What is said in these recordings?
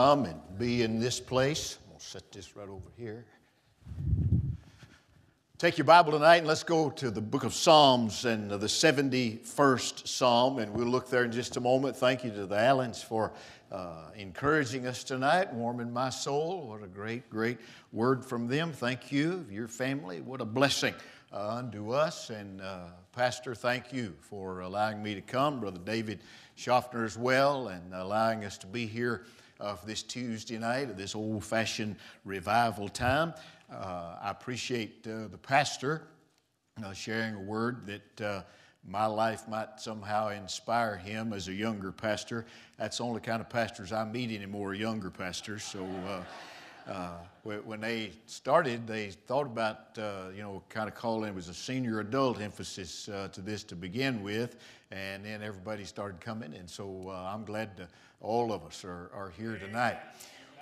come and be in this place. I'm going to set this right over here. Take your Bible tonight and let's go to the book of Psalms and the 71st Psalm, and we'll look there in just a moment. Thank you to the Allens for uh, encouraging us tonight, warming my soul. What a great, great word from them. Thank you, your family. What a blessing uh, unto us. And uh, Pastor, thank you for allowing me to come. Brother David Schaffner as well, and allowing us to be here for this Tuesday night, of this old fashioned revival time. Uh, I appreciate uh, the pastor uh, sharing a word that uh, my life might somehow inspire him as a younger pastor. That's the only kind of pastors I meet anymore, younger pastors. So uh, uh, when they started, they thought about, uh, you know, kind of calling it was a senior adult emphasis uh, to this to begin with, and then everybody started coming, and so uh, I'm glad to, all of us are, are here tonight.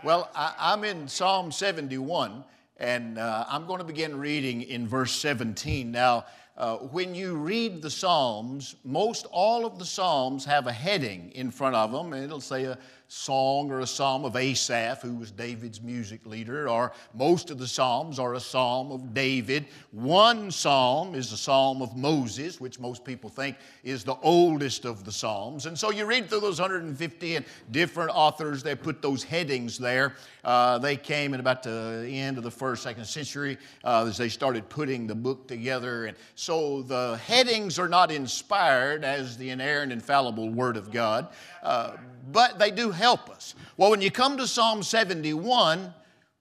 Well, I, I'm in Psalm 71, and uh, I'm going to begin reading in verse 17. Now, uh, when you read the Psalms, most all of the Psalms have a heading in front of them, and it'll say a song or a psalm of Asaph, who was David's music leader, or most of the Psalms are a psalm of David. One psalm is a psalm of Moses, which most people think is the oldest of the Psalms. And so you read through those 150 and different authors, they put those headings there. Uh, they came in about the end of the first, second century uh, as they started putting the book together. And so the headings are not inspired as the inerrant, infallible Word of God. Uh, but they do help us. Well, when you come to Psalm 71,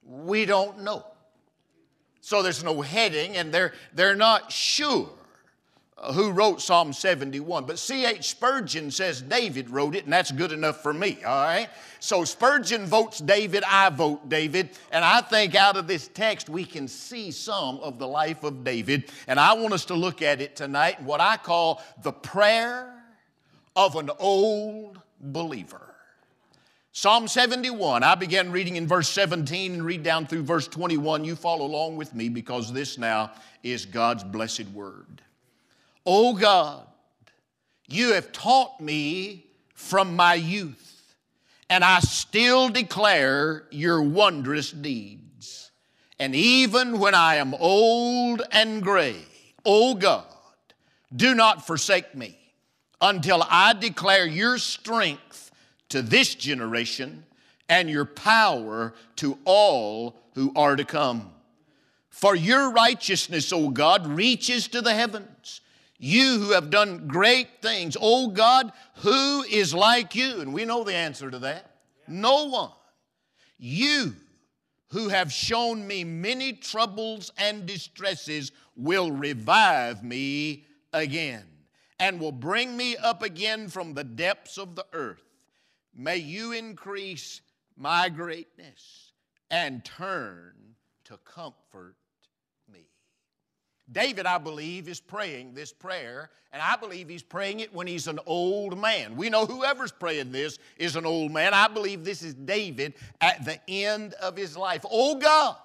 we don't know. So there's no heading, and they're, they're not sure uh, who wrote Psalm 71. But C.H. Spurgeon says David wrote it, and that's good enough for me, all right? So Spurgeon votes David, I vote David, and I think out of this text we can see some of the life of David. And I want us to look at it tonight, in what I call the prayer of an old believer. Psalm 71, I began reading in verse 17 and read down through verse 21. You follow along with me because this now is God's blessed word. O God, you have taught me from my youth, and I still declare your wondrous deeds. And even when I am old and gray, O God, do not forsake me until I declare your strength to this generation and your power to all who are to come. For your righteousness, O God, reaches to the heavens. You who have done great things, O God, who is like you? And we know the answer to that. No one. You who have shown me many troubles and distresses will revive me again and will bring me up again from the depths of the earth. May you increase my greatness and turn to comfort me. David, I believe, is praying this prayer, and I believe he's praying it when he's an old man. We know whoever's praying this is an old man. I believe this is David at the end of his life. Oh God,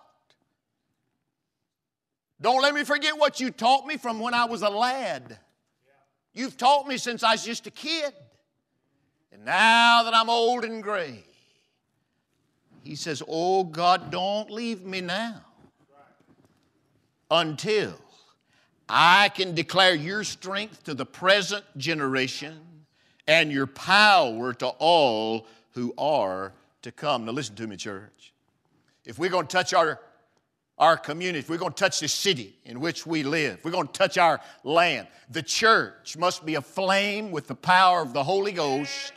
don't let me forget what you taught me from when I was a lad. You've taught me since I was just a kid. And now that I'm old and gray, he says, Oh God, don't leave me now until I can declare your strength to the present generation and your power to all who are to come. Now, listen to me, church. If we're going to touch our our community, if we're going to touch the city in which we live, we're going to touch our land, the church must be aflame with the power of the Holy Ghost.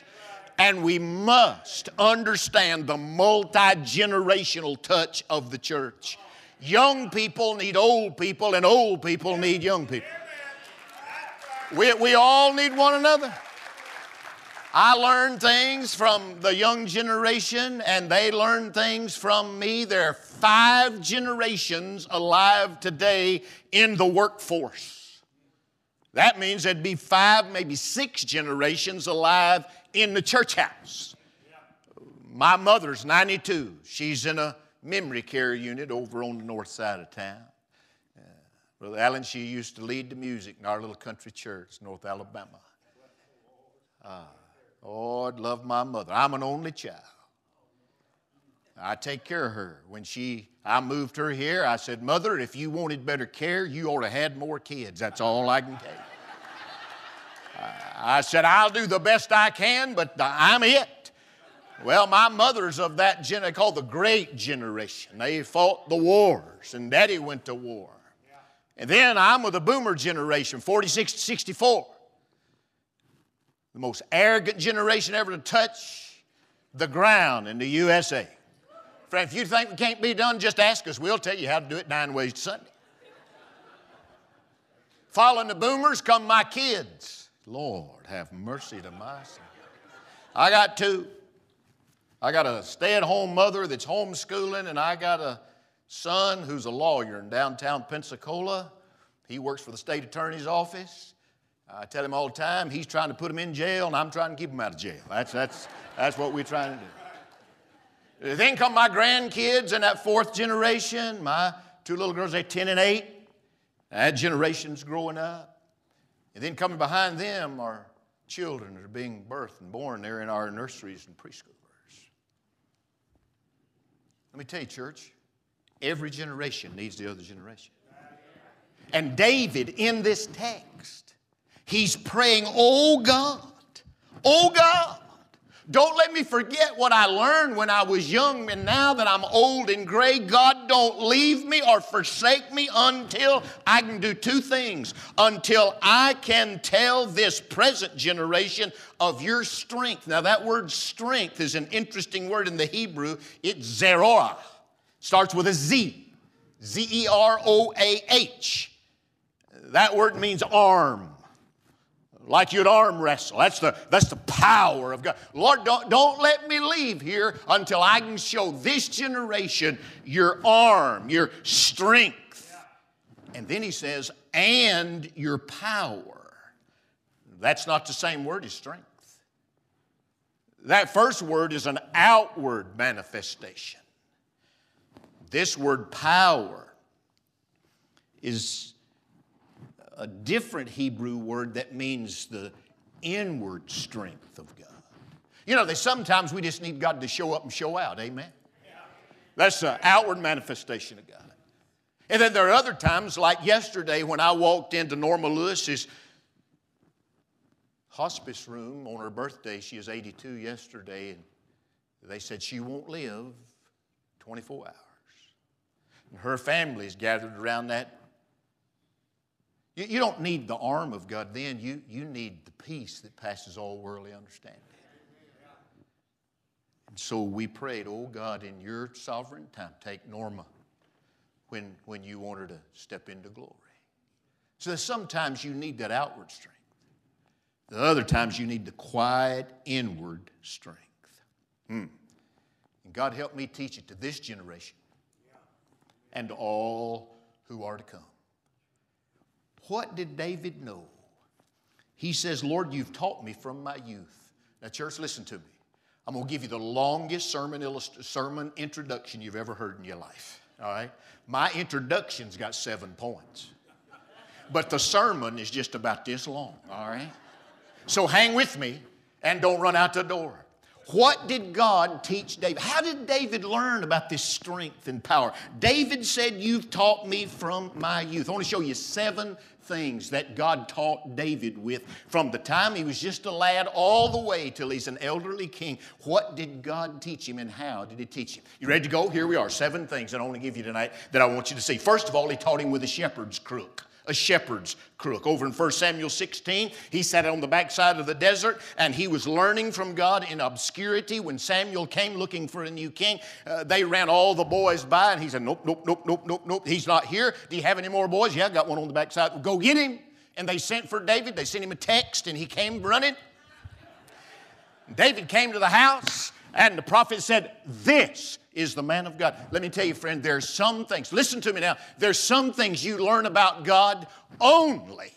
And we must understand the multi generational touch of the church. Young people need old people, and old people need young people. We, we all need one another. I learn things from the young generation, and they learn things from me. There are five generations alive today in the workforce. That means there'd be five, maybe six generations alive in the church house. My mother's 92. She's in a memory care unit over on the north side of town. Uh, Brother Allen, she used to lead the music in our little country church, North Alabama. Uh, Lord, love my mother. I'm an only child. I take care of her. When she, I moved her here, I said, Mother, if you wanted better care, you ought to had more kids. That's all I can tell you. I said, I'll do the best I can, but I'm it. Well, my mother's of that gen, they call the great generation. They fought the wars, and daddy went to war. And then I'm of the boomer generation, 46 to 64. The most arrogant generation ever to touch the ground in the USA. Friend, if you think it can't be done, just ask us. We'll tell you how to do it nine ways to Sunday. Following the boomers come my kids. Lord, have mercy to my son. I got two. I got a stay at home mother that's homeschooling, and I got a son who's a lawyer in downtown Pensacola. He works for the state attorney's office. I tell him all the time, he's trying to put him in jail, and I'm trying to keep him out of jail. That's, that's, that's what we're trying to do. Then come my grandkids and that fourth generation. My two little girls, they're 10 and 8. That generation's growing up. And then coming behind them are children that are being birthed and born there in our nurseries and preschoolers. Let me tell you, church, every generation needs the other generation. And David, in this text, he's praying, Oh God, oh God, don't let me forget what I learned when I was young, and now that I'm old and gray, God, don't leave me or forsake me until I can do two things. Until I can tell this present generation of your strength. Now, that word strength is an interesting word in the Hebrew. It's zeroah. Starts with a Z. Z E R O A H. That word means arm like you'd arm wrestle. That's the, that's the power of God. Lord, don't, don't let me leave here until I can show this generation your arm, your strength. And then he says, and your power. That's not the same word as strength. That first word is an outward manifestation. This word power is a different Hebrew word that means the inward strength of God. You know, they sometimes we just need God to show up and show out. Amen. That's an outward manifestation of God. And then there are other times, like yesterday when I walked into Norma Lewis's hospice room on her birthday. She was 82 yesterday, and they said she won't live 24 hours. And her family's gathered around that you, you don't need the arm of God then, you, you need the peace that passes all worldly understanding. And so we prayed, oh God, in your sovereign time, take Norma when, when you want her to step into glory. So sometimes you need that outward strength. The other times you need the quiet inward strength. Hmm. And God help me teach it to this generation and to all who are to come. What did David know? He says, Lord, you've taught me from my youth. Now, church, listen to me. I'm going to give you the longest sermon, illust- sermon introduction you've ever heard in your life. All right? My introduction's got seven points, but the sermon is just about this long. All right? So hang with me and don't run out the door. What did God teach David? How did David learn about this strength and power? David said, You've taught me from my youth. I want to show you seven things that God taught David with from the time he was just a lad all the way till he's an elderly king. What did God teach him and how did he teach him? You ready to go? Here we are. Seven things that I want to give you tonight that I want you to see. First of all, he taught him with a shepherd's crook a shepherd's crook. Over in 1 Samuel 16, he sat on the backside of the desert and he was learning from God in obscurity. When Samuel came looking for a new king, uh, they ran all the boys by and he said, Nope, nope, nope, nope, nope, nope. He's not here. Do you have any more boys? Yeah, I got one on the backside. Go get him. And they sent for David. They sent him a text and he came running. David came to the house and the prophet said, This is the man of God. Let me tell you, friend, there's some things, listen to me now, there's some things you learn about God only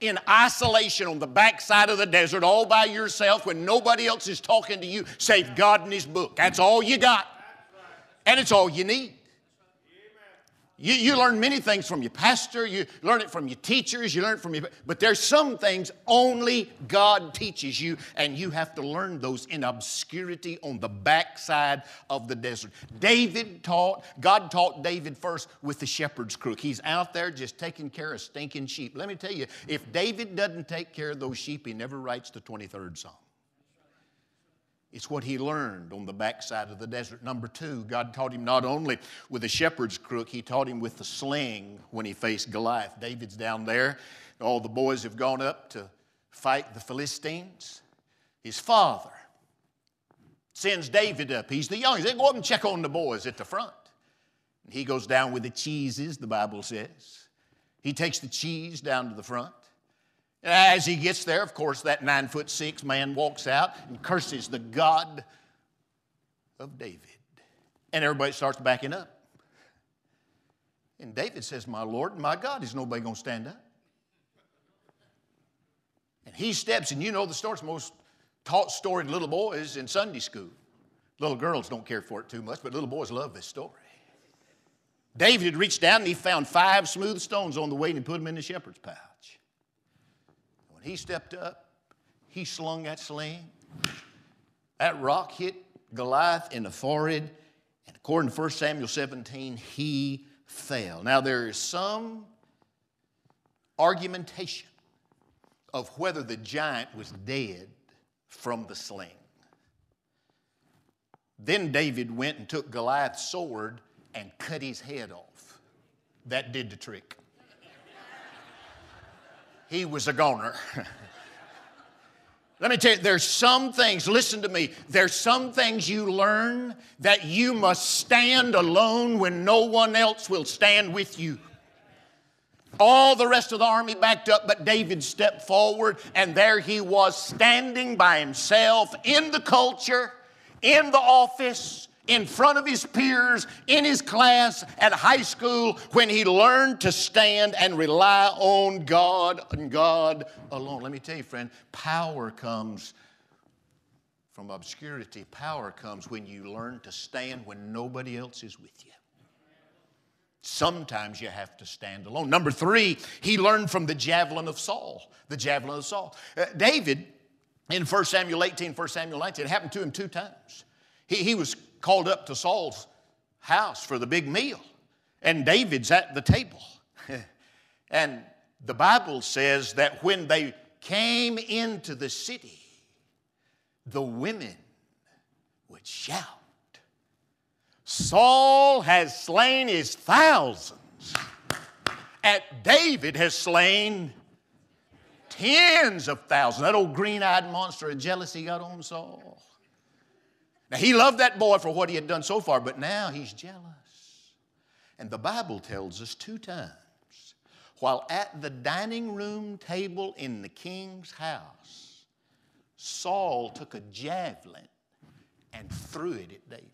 in isolation on the backside of the desert, all by yourself, when nobody else is talking to you, save God and His book. That's all you got. And it's all you need. You, you learn many things from your pastor, you learn it from your teachers, you learn it from your, but there's some things only God teaches you, and you have to learn those in obscurity on the backside of the desert. David taught, God taught David first with the shepherd's crook. He's out there just taking care of stinking sheep. Let me tell you, if David doesn't take care of those sheep, he never writes the 23rd Psalm. It's what he learned on the backside of the desert. Number two, God taught him not only with a shepherd's crook, he taught him with the sling when he faced Goliath. David's down there. All the boys have gone up to fight the Philistines. His father sends David up. He's the youngest. They go up and check on the boys at the front. And he goes down with the cheeses, the Bible says. He takes the cheese down to the front. As he gets there, of course, that nine foot six man walks out and curses the God of David. And everybody starts backing up. And David says, My Lord, my God, is nobody going to stand up? And he steps, and you know the story. Most taught story to little boys in Sunday school. Little girls don't care for it too much, but little boys love this story. David had reached down and he found five smooth stones on the way and he put them in the shepherd's pouch he stepped up, he slung that sling. That rock hit Goliath in the forehead, and according to 1 Samuel 17, he fell. Now, there is some argumentation of whether the giant was dead from the sling. Then David went and took Goliath's sword and cut his head off. That did the trick he was a goner. Let me tell you, there's some things, listen to me, there's some things you learn that you must stand alone when no one else will stand with you. All the rest of the army backed up, but David stepped forward, and there he was standing by himself in the culture, in the office, in front of his peers in his class at high school when he learned to stand and rely on God and God alone. Let me tell you, friend, power comes from obscurity. Power comes when you learn to stand when nobody else is with you. Sometimes you have to stand alone. Number three, he learned from the javelin of Saul. The javelin of Saul. Uh, David, in 1 Samuel 18, 1 Samuel 19, it happened to him two times. He, he was called up to Saul's house for the big meal, and David's at the table. and the Bible says that when they came into the city, the women would shout, Saul has slain his thousands, and David has slain tens of thousands. That old green eyed monster of jealousy got on Saul. Now, he loved that boy for what he had done so far, but now he's jealous. And the Bible tells us two times while at the dining room table in the king's house, Saul took a javelin and threw it at David.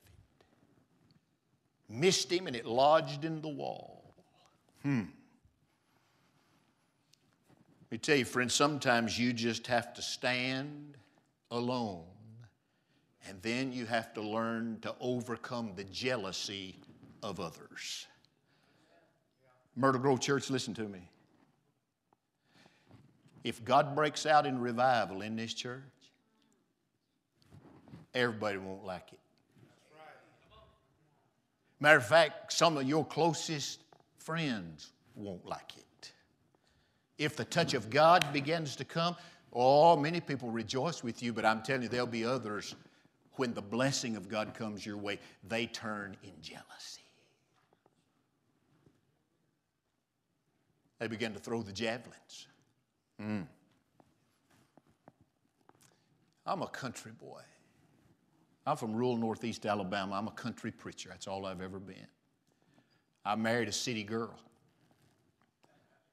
Missed him and it lodged in the wall. Hmm. Let me tell you, friends, sometimes you just have to stand alone and then you have to learn to overcome the jealousy of others. Myrtle Grove Church, listen to me. If God breaks out in revival in this church, everybody won't like it. Matter of fact, some of your closest friends won't like it. If the touch of God begins to come, oh, many people rejoice with you, but I'm telling you, there'll be others when the blessing of God comes your way, they turn in jealousy. They begin to throw the javelins. Mm. I'm a country boy. I'm from rural northeast Alabama. I'm a country preacher. That's all I've ever been. I married a city girl.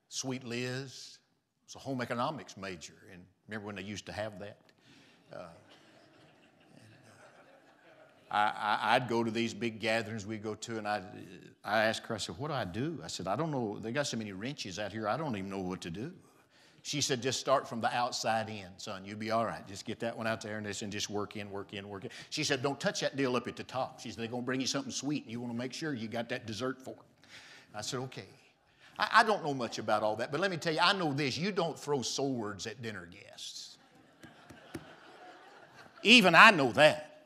Sweet Liz was a home economics major. And remember when they used to have that? Uh, I, would go to these big gatherings we go to, and I'd, I asked her, I said, What do I do? I said, I don't know. They got so many wrenches out here, I don't even know what to do. She said, Just start from the outside in, son. You'll be all right. Just get that one out there and just work in, work in, work in. She said, Don't touch that deal up at the top. She said, They're going to bring you something sweet, and you want to make sure you got that dessert for it. I said, Okay. I, I don't know much about all that, but let me tell you, I know this you don't throw swords at dinner guests. Even I know that.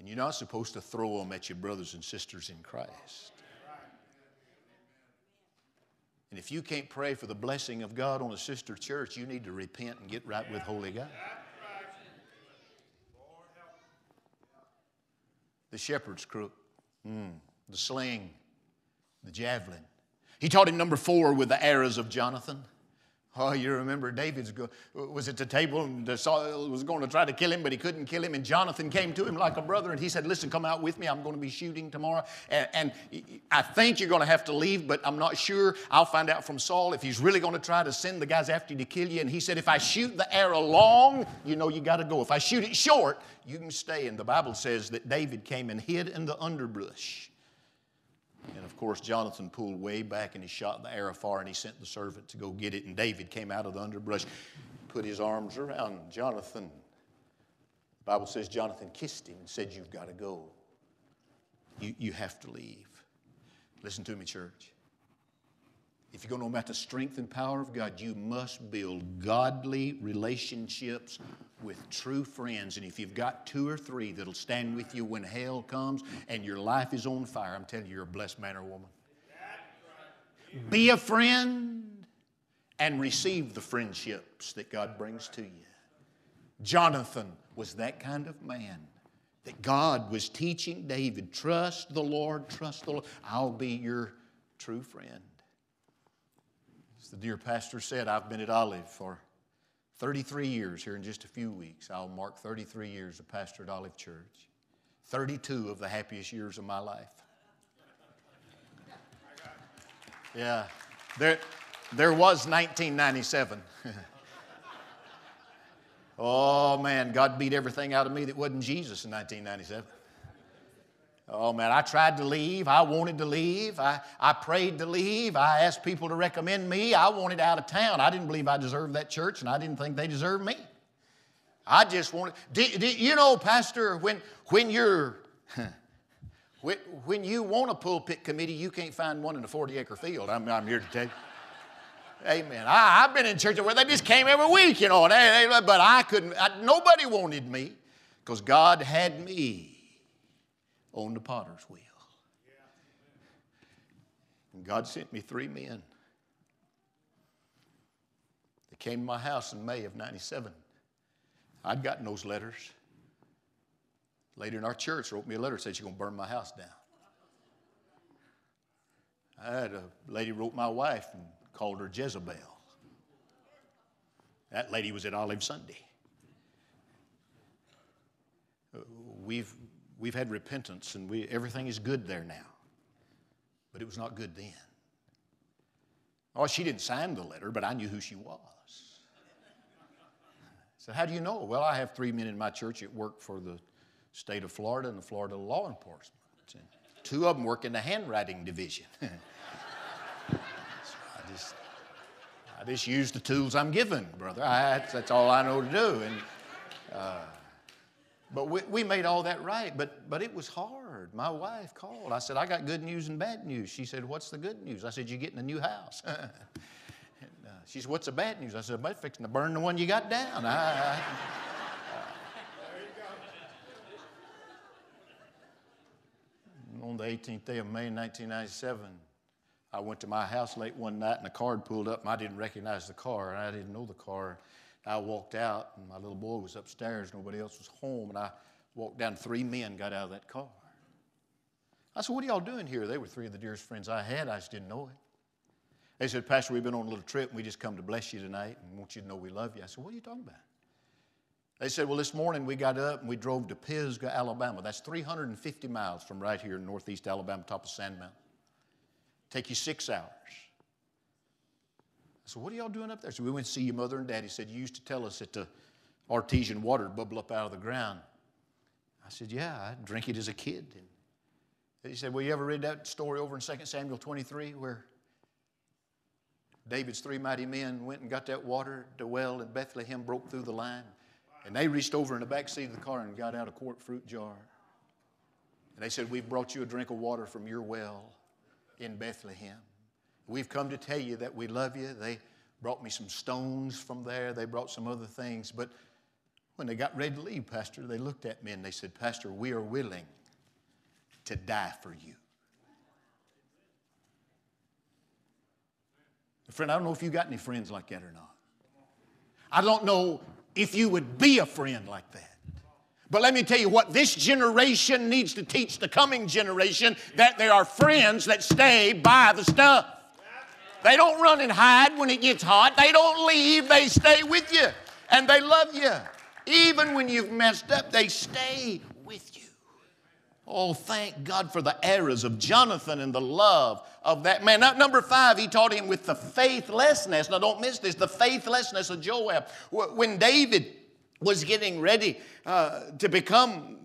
And you're not supposed to throw them at your brothers and sisters in Christ. And if you can't pray for the blessing of God on a sister church, you need to repent and get right with Holy God. The shepherd's crook, mm, the sling, the javelin. He taught him number four with the arrows of Jonathan. Oh, you remember David's was at the table and Saul was going to try to kill him, but he couldn't kill him. And Jonathan came to him like a brother and he said, Listen, come out with me. I'm going to be shooting tomorrow. And, and I think you're going to have to leave, but I'm not sure. I'll find out from Saul if he's really going to try to send the guys after you to kill you. And he said, If I shoot the arrow long, you know you got to go. If I shoot it short, you can stay. And the Bible says that David came and hid in the underbrush. And of course, Jonathan pulled way back and he shot the arrow far and he sent the servant to go get it. And David came out of the underbrush, put his arms around Jonathan. The Bible says Jonathan kissed him and said, You've got to go. You, you have to leave. Listen to me, church. If you're going to know about the strength and power of God, you must build godly relationships with true friends. And if you've got two or three that'll stand with you when hell comes and your life is on fire, I'm telling you, you're a blessed man or woman. Be a friend and receive the friendships that God brings to you. Jonathan was that kind of man that God was teaching David trust the Lord, trust the Lord. I'll be your true friend. The dear pastor said, I've been at Olive for 33 years here in just a few weeks. I'll mark 33 years of pastor at Olive Church. 32 of the happiest years of my life. Yeah, there, there was 1997. oh man, God beat everything out of me that wasn't Jesus in 1997. Oh man, I tried to leave. I wanted to leave. I, I prayed to leave. I asked people to recommend me. I wanted out of town. I didn't believe I deserved that church, and I didn't think they deserved me. I just wanted, do, do, you know, Pastor, when, when you're, when, when you want a pulpit committee, you can't find one in a 40 acre field. I'm, I'm here to tell you. Amen. I, have been in churches where they just came every week, you know, but I couldn't, I, nobody wanted me because God had me on the potter's wheel. And God sent me three men. They came to my house in May of 97. I'd gotten those letters. Lady in our church wrote me a letter said she's going to burn my house down. I had a lady wrote my wife and called her Jezebel. That lady was at Olive Sunday. Uh, we've we've had repentance and we, everything is good there now. But it was not good then. Oh, she didn't sign the letter, but I knew who she was. So, how do you know? Well, I have three men in my church that work for the state of Florida and the Florida law enforcement. And two of them work in the handwriting division. so I just, I just use the tools I'm given, brother. I, that's, all I know to do. And uh, but we, we made all that right, but, but it was hard. My wife called. I said, I got good news and bad news. She said, What's the good news? I said, You're getting a new house. and, uh, she said, What's the bad news? I said, I'm fixing to burn the one you got down. I, I, on the 18th day of May 1997, I went to my house late one night and a car pulled up and I didn't recognize the car and I didn't know the car. I walked out, and my little boy was upstairs. Nobody else was home, and I walked down. Three men got out of that car. I said, What are y'all doing here? They were three of the dearest friends I had. I just didn't know it. They said, Pastor, we've been on a little trip, and we just come to bless you tonight and want you to know we love you. I said, What are you talking about? They said, Well, this morning we got up and we drove to Pisgah, Alabama. That's 350 miles from right here in northeast Alabama, top of Sand Mountain. Take you six hours. So what are y'all doing up there? So we went to see your mother and daddy. He said, You used to tell us that the artesian water would bubble up out of the ground. I said, Yeah, I drink it as a kid. And he said, Well, you ever read that story over in 2 Samuel 23 where David's three mighty men went and got that water at the well in Bethlehem, broke through the line, and they reached over in the back seat of the car and got out a quart fruit jar. And they said, We've brought you a drink of water from your well in Bethlehem. We've come to tell you that we love you. They brought me some stones from there, they brought some other things. But when they got ready to leave, Pastor, they looked at me and they said, Pastor, we are willing to die for you. Friend, I don't know if you got any friends like that or not. I don't know if you would be a friend like that. But let me tell you what this generation needs to teach the coming generation that there are friends that stay by the stuff. They don't run and hide when it gets hot. They don't leave. They stay with you and they love you. Even when you've messed up, they stay with you. Oh, thank God for the errors of Jonathan and the love of that man. Now, number five, he taught him with the faithlessness. Now, don't miss this the faithlessness of Joab. When David was getting ready uh, to become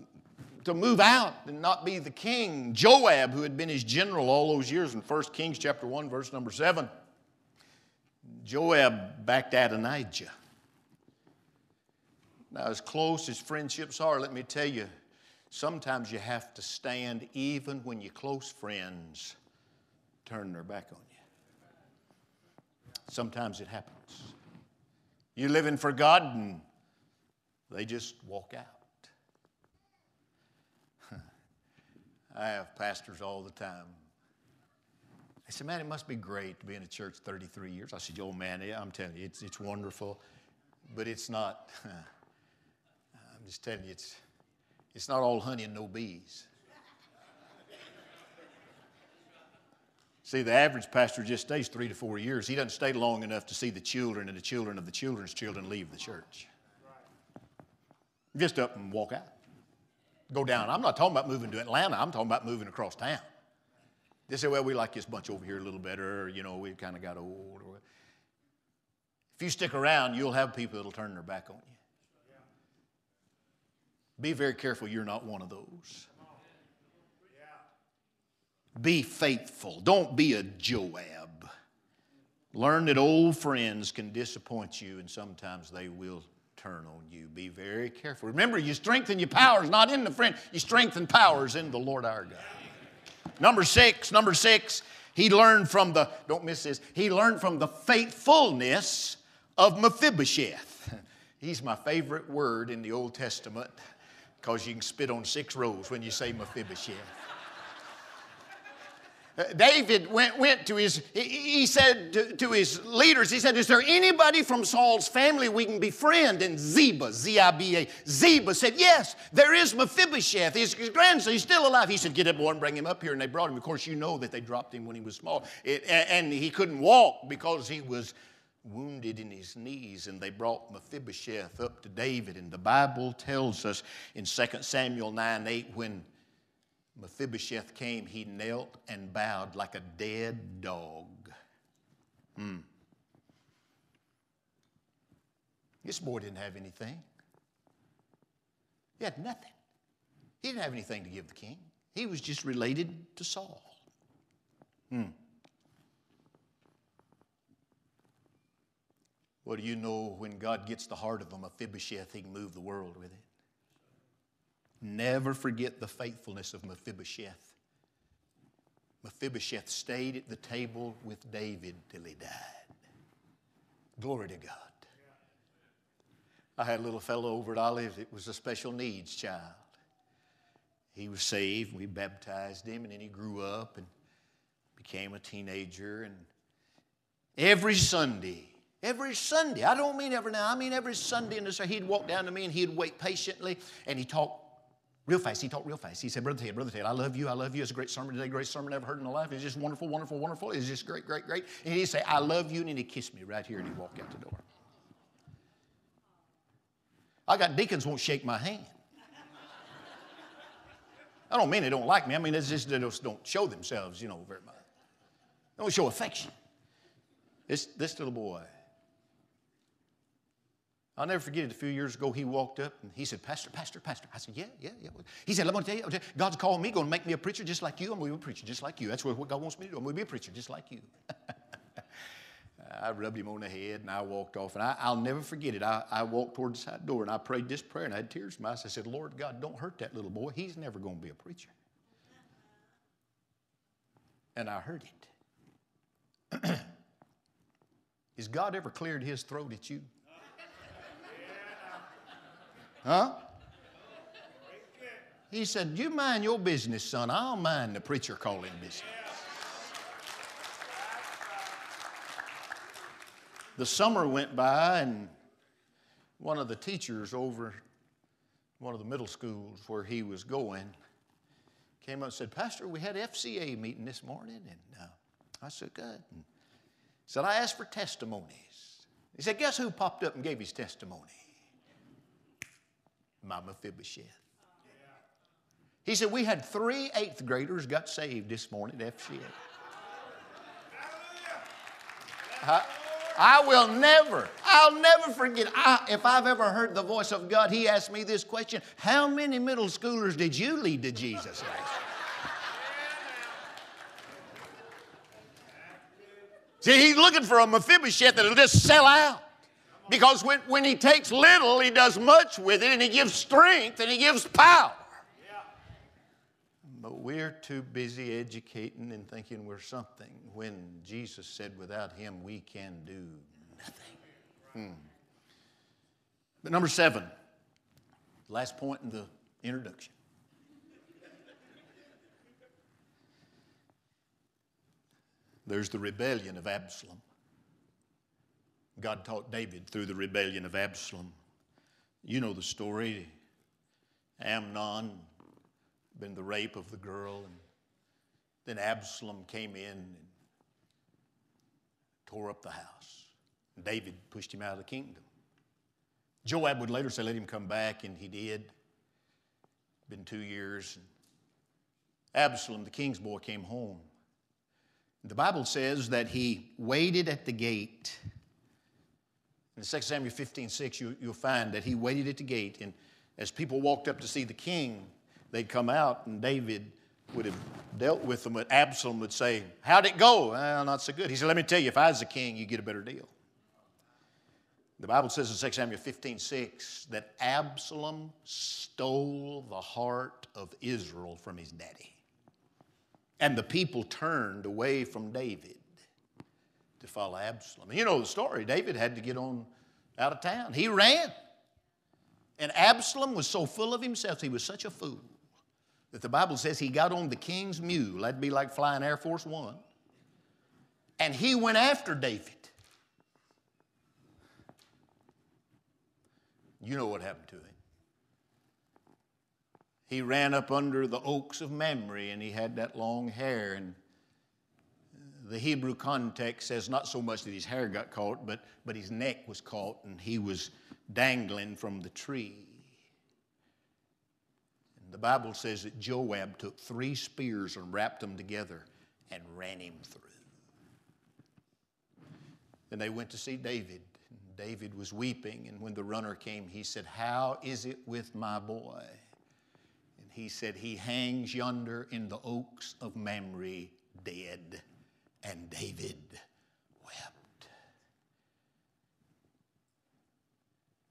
to move out and not be the king. Joab, who had been his general all those years in 1 Kings chapter 1, verse number 7, Joab backed Adonijah. Now, as close as friendships are, let me tell you, sometimes you have to stand even when your close friends turn their back on you. Sometimes it happens. You're living for God and they just walk out. I have pastors all the time. They said, Man, it must be great to be in a church 33 years. I said, Oh, man, I'm telling you, it's, it's wonderful, but it's not. I'm just telling you, it's, it's not all honey and no bees. See, the average pastor just stays three to four years. He doesn't stay long enough to see the children and the children of the children's children leave the church. Just up and walk out. Go down. I'm not talking about moving to Atlanta. I'm talking about moving across town. They say, well, we like this bunch over here a little better, or, you know, we've kind of got old. If you stick around, you'll have people that'll turn their back on you. Be very careful you're not one of those. Be faithful. Don't be a Joab. Learn that old friends can disappoint you, and sometimes they will turn on you. Be very careful. Remember, you strengthen your powers not in the friend, you strengthen powers in the Lord our God. Number six, number six, he learned from the, don't miss this, he learned from the faithfulness of Mephibosheth. He's my favorite word in the Old Testament because you can spit on six rows when you say Mephibosheth. David went, went to his, he said to, to, his leaders, he said, Is there anybody from Saul's family we can befriend? And Ziba, Z I B A, Ziba said, Yes, there is Mephibosheth, his, his grandson, he's still alive. He said, Get up, boy, and bring him up here. And they brought him. Of course, you know that they dropped him when he was small. It, and he couldn't walk because he was wounded in his knees, and they brought Mephibosheth up to David. And the Bible tells us in 2 Samuel 9 8, when Mephibosheth came, he knelt and bowed like a dead dog. Hmm. This boy didn't have anything. He had nothing. He didn't have anything to give the king. He was just related to Saul. Hmm. Well, do you know when God gets the heart of a Mephibosheth, he can move the world with it? Never forget the faithfulness of Mephibosheth. Mephibosheth stayed at the table with David till he died. Glory to God. I had a little fellow over at Olive It was a special needs child. He was saved, we baptized him, and then he grew up and became a teenager. And every Sunday, every Sunday, I don't mean every now, I mean every Sunday in the he'd walk down to me and he'd wait patiently and he talked Real fast. He talked real fast. He said, Brother Ted, Brother Ted, I love you. I love you. It's a great sermon today. Great sermon I've ever heard in my life. It's just wonderful, wonderful, wonderful. It's just great, great, great. And he'd say, I love you. And then he'd kiss me right here and he'd walk out the door. I got deacons won't shake my hand. I don't mean they don't like me. I mean, it's just they just don't show themselves, you know, very much. They don't show affection. This, this little boy, I'll never forget it. A few years ago, he walked up and he said, Pastor, Pastor, Pastor. I said, Yeah, yeah, yeah. He said, I'm going to tell you, God's calling me, going to make me a preacher just like you. I'm going to be a preacher just like you. That's what God wants me to do. I'm going to be a preacher just like you. I rubbed him on the head and I walked off. And I, will never forget it. I, I, walked toward the side door and I prayed this prayer and I had tears in my eyes. I said, Lord God, don't hurt that little boy. He's never going to be a preacher. and I heard it. Has God ever cleared his throat at you? Huh? He said, You mind your business, son. I'll mind the preacher calling business. The summer went by, and one of the teachers over one of the middle schools where he was going came up and said, Pastor, we had FCA meeting this morning. And uh, I said, Good. And said, I asked for testimonies. He said, Guess who popped up and gave his testimony? My Mephibosheth. He said, We had three eighth graders got saved this morning at FCA. I, I will never, I'll never forget. I, if I've ever heard the voice of God, He asked me this question How many middle schoolers did you lead to Jesus See, he's looking for a Mephibosheth that'll just sell out. Because when, when he takes little, he does much with it, and he gives strength and he gives power. But we're too busy educating and thinking we're something when Jesus said, without him, we can do nothing. Hmm. But number seven, last point in the introduction. There's the rebellion of Absalom. God taught David through the rebellion of Absalom. You know the story. Amnon, been the rape of the girl, and then Absalom came in and tore up the house. David pushed him out of the kingdom. Joab would later say, Let him come back, and he did. Been two years. Absalom, the king's boy, came home. The Bible says that he waited at the gate. In 2 Samuel 15 6, you, you'll find that he waited at the gate, and as people walked up to see the king, they'd come out, and David would have dealt with them. But Absalom would say, How'd it go? Well, not so good. He said, Let me tell you, if I was the king, you'd get a better deal. The Bible says in 2 Samuel 15 6 that Absalom stole the heart of Israel from his daddy. And the people turned away from David to follow Absalom. You know the story. David had to get on out of town. He ran. And Absalom was so full of himself, he was such a fool, that the Bible says he got on the king's mule. That'd be like flying Air Force One. And he went after David. You know what happened to him. He ran up under the oaks of Mamre and he had that long hair. And the Hebrew context says not so much that his hair got caught, but, but his neck was caught and he was dangling from the tree. And the Bible says that Joab took three spears and wrapped them together and ran him through. Then they went to see David. David was weeping, and when the runner came, he said, How is it with my boy? And he said, He hangs yonder in the oaks of Mamre, dead. And David wept.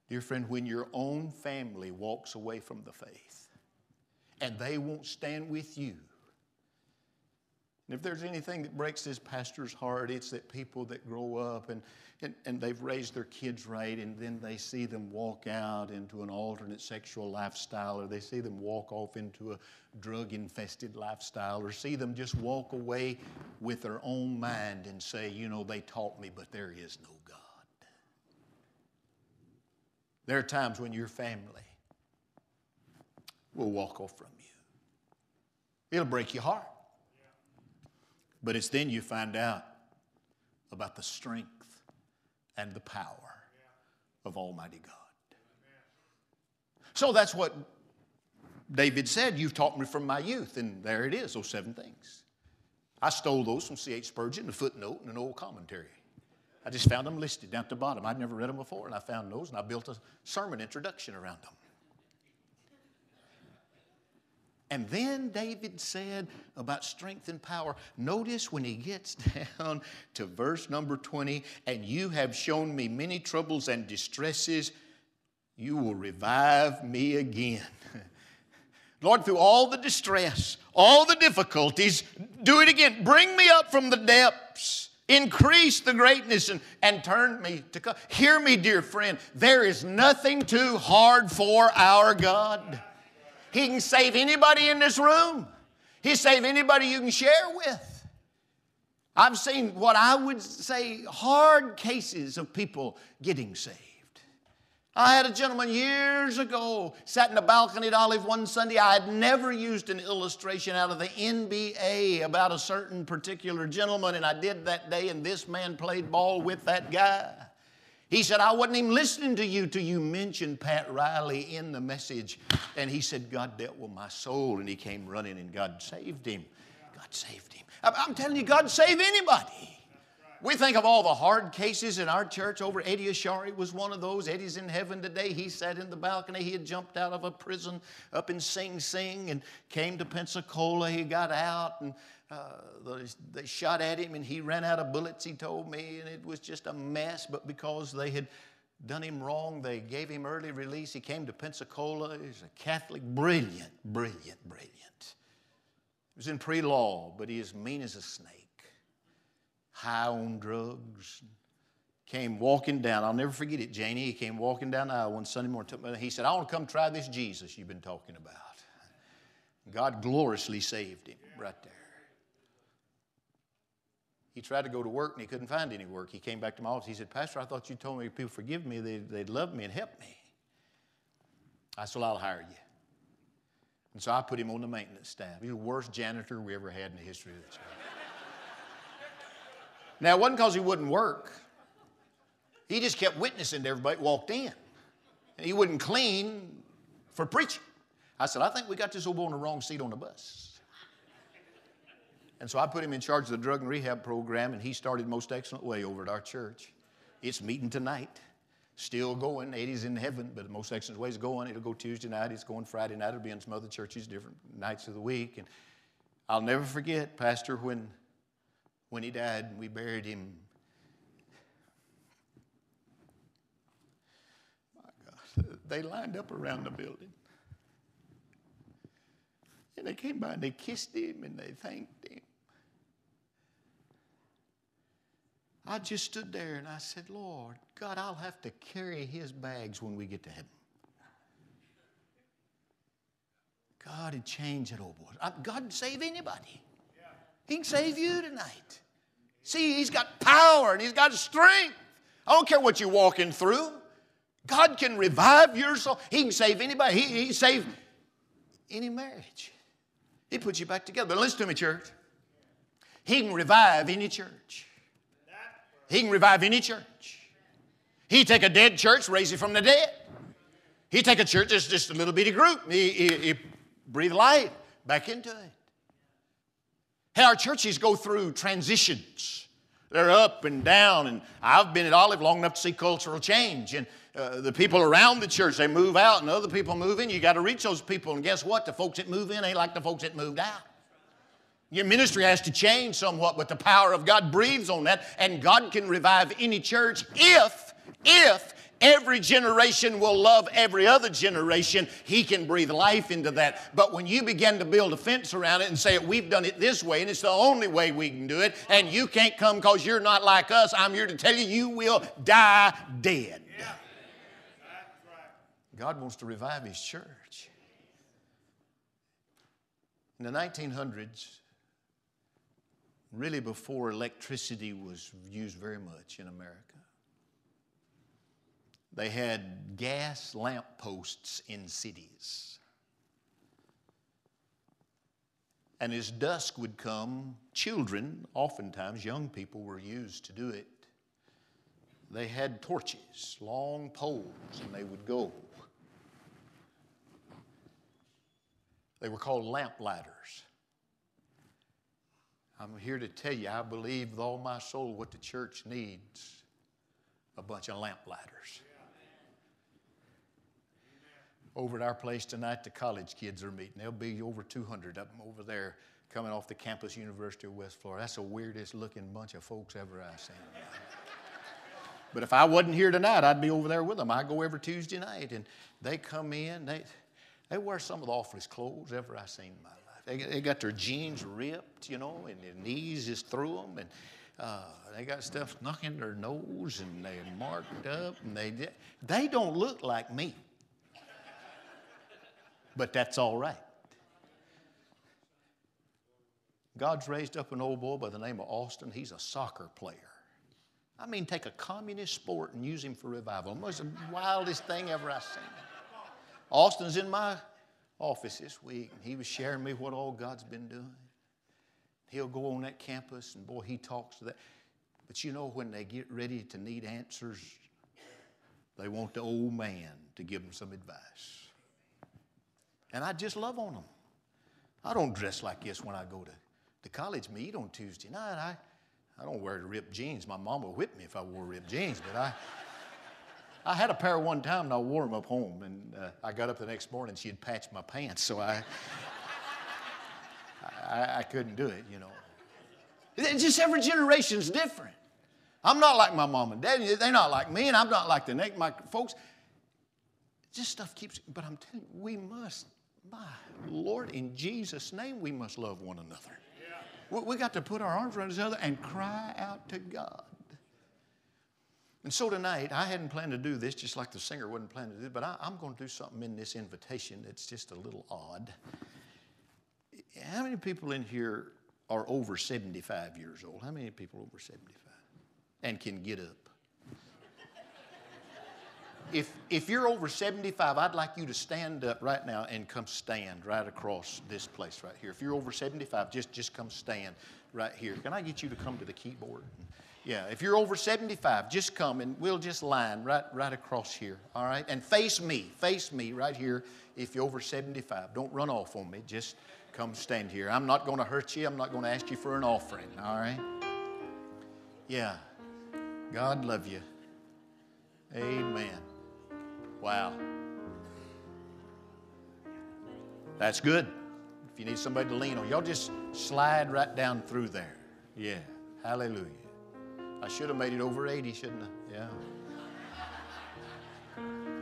Dear friend, when your own family walks away from the faith and they won't stand with you, and if there's anything that breaks this pastor's heart, it's that people that grow up and, and, and they've raised their kids right, and then they see them walk out into an alternate sexual lifestyle, or they see them walk off into a drug infested lifestyle, or see them just walk away with their own mind and say, you know, they taught me, but there is no God. There are times when your family will walk off from you, it'll break your heart. But it's then you find out about the strength and the power of Almighty God. So that's what David said. You've taught me from my youth. And there it is, those seven things. I stole those from C.H. Spurgeon, a footnote, and an old commentary. I just found them listed down at the bottom. I'd never read them before, and I found those, and I built a sermon introduction around them. And then David said about strength and power. Notice when he gets down to verse number 20, and you have shown me many troubles and distresses, you will revive me again. Lord, through all the distress, all the difficulties, Do it again. Bring me up from the depths. Increase the greatness and, and turn me to God. Hear me, dear friend. There is nothing too hard for our God. He can save anybody in this room. He save anybody you can share with. I've seen what I would say hard cases of people getting saved. I had a gentleman years ago sat in a balcony at Olive one Sunday. I had never used an illustration out of the NBA about a certain particular gentleman, and I did that day, and this man played ball with that guy. He said, I wasn't even listening to you till you mentioned Pat Riley in the message. And he said, God dealt with my soul, and he came running, and God saved him. God saved him. I'm telling you, God save anybody. We think of all the hard cases in our church over Eddie Ashari was one of those. Eddie's in heaven today. He sat in the balcony. He had jumped out of a prison up in Sing Sing and came to Pensacola. He got out and uh, they shot at him and he ran out of bullets, he told me, and it was just a mess. But because they had done him wrong, they gave him early release. He came to Pensacola. He's a Catholic, brilliant, brilliant, brilliant. He was in pre law, but he is mean as a snake high on drugs. Came walking down. I'll never forget it, Janie. He came walking down the aisle one Sunday morning. He said, I want to come try this Jesus you've been talking about. God gloriously saved him right there. He tried to go to work and he couldn't find any work. He came back to my office. He said, Pastor, I thought you told me if people forgive me, they'd, they'd love me and help me. I said, well, I'll hire you. And so I put him on the maintenance staff. He's the worst janitor we ever had in the history of the church. Now, it wasn't because he wouldn't work. He just kept witnessing to everybody walked in. And he wouldn't clean for preaching. I said, I think we got this old boy on the wrong seat on the bus. And so I put him in charge of the drug and rehab program, and he started most excellent way over at our church. It's meeting tonight. Still going. Eddie's in heaven, but most excellent way is going. It'll go Tuesday night. It's going Friday night. It'll be in some other churches, different nights of the week. And I'll never forget, Pastor, when when he died and we buried him. My God, they lined up around the building. And they came by and they kissed him and they thanked him. I just stood there and I said, Lord, God, I'll have to carry his bags when we get to heaven. God had changed that old boy. God can save anybody. He can save you tonight. See, he's got power and he's got strength. I don't care what you're walking through. God can revive your soul. He can save anybody. He, he can save any marriage. He puts you back together. But listen to me, church. He can revive any church. He can revive any church. He take a dead church, raise it from the dead. He take a church that's just a little bitty group. He, he, he breathe life back into it. Hey, our churches go through transitions. They're up and down, and I've been at Olive long enough to see cultural change. And uh, the people around the church, they move out, and other people move in. You got to reach those people, and guess what? The folks that move in ain't like the folks that moved out. Your ministry has to change somewhat, but the power of God breathes on that, and God can revive any church if, if Every generation will love every other generation. He can breathe life into that. But when you begin to build a fence around it and say, We've done it this way, and it's the only way we can do it, and you can't come because you're not like us, I'm here to tell you, you will die dead. God wants to revive His church. In the 1900s, really before electricity was used very much in America, they had gas lamp posts in cities. And as dusk would come, children, oftentimes young people, were used to do it. They had torches, long poles, and they would go. They were called lamp lighters. I'm here to tell you, I believe with all my soul what the church needs a bunch of lamp lighters over at our place tonight, the college kids are meeting. There'll be over 200 of them over there coming off the campus, University of West Florida. That's the weirdest looking bunch of folks ever I've seen. but if I wasn't here tonight, I'd be over there with them. I go every Tuesday night, and they come in. They, they wear some of the awfulest clothes ever I've seen in my life. They, they got their jeans ripped, you know, and their knees is through them, and uh, they got stuff stuck in their nose, and they're marked up, and they they don't look like me. But that's all right. God's raised up an old boy by the name of Austin. He's a soccer player. I mean, take a communist sport and use him for revival. It was the wildest thing ever I've seen. Austin's in my office this week, and he was sharing me what all God's been doing. He'll go on that campus, and boy, he talks to that. But you know, when they get ready to need answers, they want the old man to give them some advice. And I just love on them. I don't dress like this when I go to the college meet on Tuesday night. I, I don't wear ripped jeans. My mom would whip me if I wore ripped jeans, but I, I had a pair one time and I wore them up home. And uh, I got up the next morning, she had patched my pants, so I, I, I couldn't do it, you know. It's just every generation's different. I'm not like my mom and dad. They're not like me, and I'm not like the next my folks. Just stuff keeps. But I'm telling you, we must. My Lord, in Jesus' name, we must love one another. Yeah. We, we got to put our arms around each other and cry out to God. And so tonight, I hadn't planned to do this, just like the singer wasn't planning to do, it. but I, am going to do something in this invitation that's just a little odd. How many people in here are over 75 years old? How many people over 75 and can get up? If, if you're over 75, I'd like you to stand up right now and come stand right across this place right here. If you're over 75, just, just come stand right here. Can I get you to come to the keyboard? Yeah, if you're over 75, just come and we'll just line right, right across here, all right? And face me, face me right here if you're over 75. Don't run off on me, just come stand here. I'm not going to hurt you, I'm not going to ask you for an offering, all right? Yeah, God love you. Amen. Wow. That's good. If you need somebody to lean on, y'all just slide right down through there. Yeah, hallelujah. I should have made it over 80, shouldn't I? Yeah.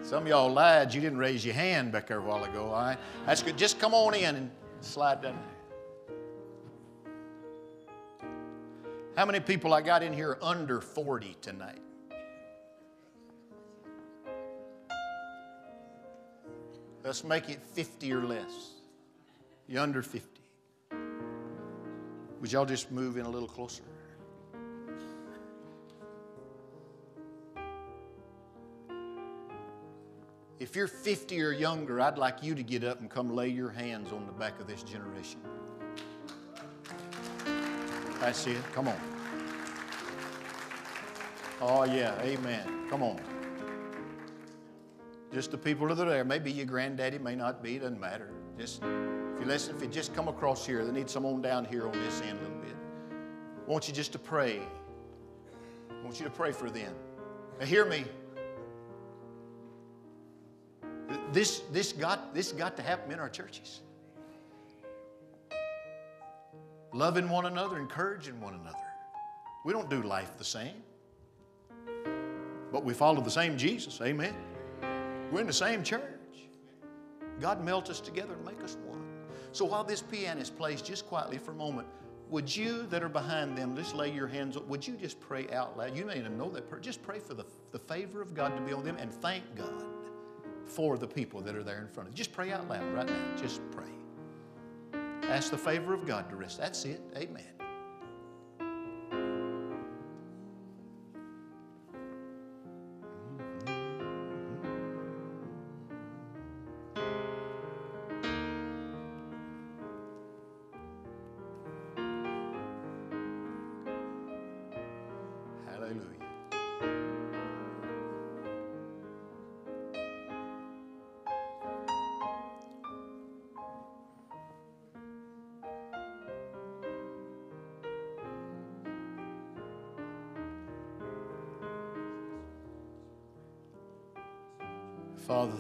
Some of y'all lied. You didn't raise your hand back there a while ago. All right? That's good. Just come on in and slide down. How many people I got in here under 40 tonight? Let's make it 50 or less. You're under 50. Would y'all just move in a little closer? If you're 50 or younger, I'd like you to get up and come lay your hands on the back of this generation. That's it. Come on. Oh, yeah. Amen. Come on. Just the people that are there. Maybe your granddaddy, may not be. It doesn't matter. Just if you listen, if you just come across here, they need someone down here on this end a little bit. I want you just to pray. I want you to pray for them. Now, hear me. This, this, got, this got to happen in our churches. Loving one another, encouraging one another. We don't do life the same, but we follow the same Jesus. Amen. We're in the same church. God melt us together and make us one. So while this pianist plays just quietly for a moment, would you that are behind them just lay your hands would you just pray out loud you may even know that prayer just pray for the, the favor of god to be on them and thank god for the people that are there in front of you. Just pray out loud right now. Just pray. Ask the favor of God to rest. That's it. Amen.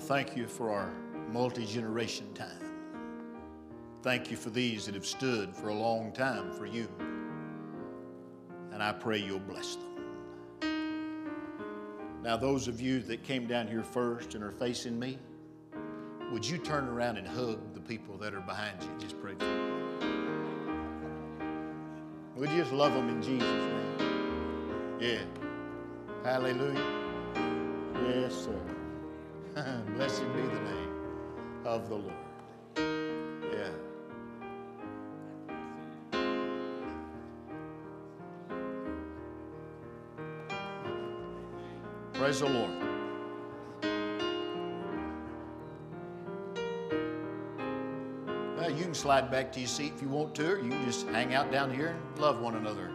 Thank you for our multi generation time. Thank you for these that have stood for a long time for you. And I pray you'll bless them. Now, those of you that came down here first and are facing me, would you turn around and hug the people that are behind you? Just pray for them. Would you just love them in Jesus' name? Yeah. Hallelujah. Yes, sir. Blessed be the name of the Lord. Yeah. Praise the Lord. Well, you can slide back to your seat if you want to, or you can just hang out down here and love one another.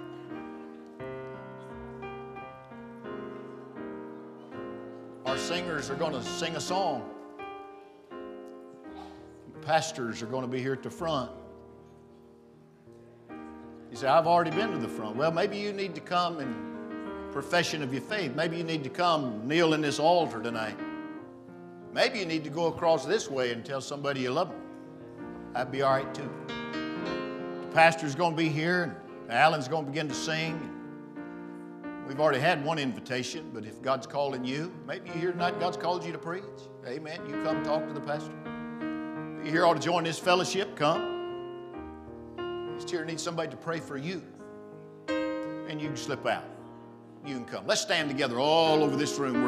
Are going to sing a song. Pastors are going to be here at the front. You say, I've already been to the front. Well, maybe you need to come in profession of your faith. Maybe you need to come kneel in this altar tonight. Maybe you need to go across this way and tell somebody you love them. That'd be all right too. The pastor's going to be here, and Alan's going to begin to sing. We've already had one invitation, but if God's calling you, maybe you're here tonight, God's called you to preach. Amen. You come talk to the pastor. You're here ought to join this fellowship, come. This chair needs somebody to pray for you. And you can slip out. You can come. Let's stand together all over this room.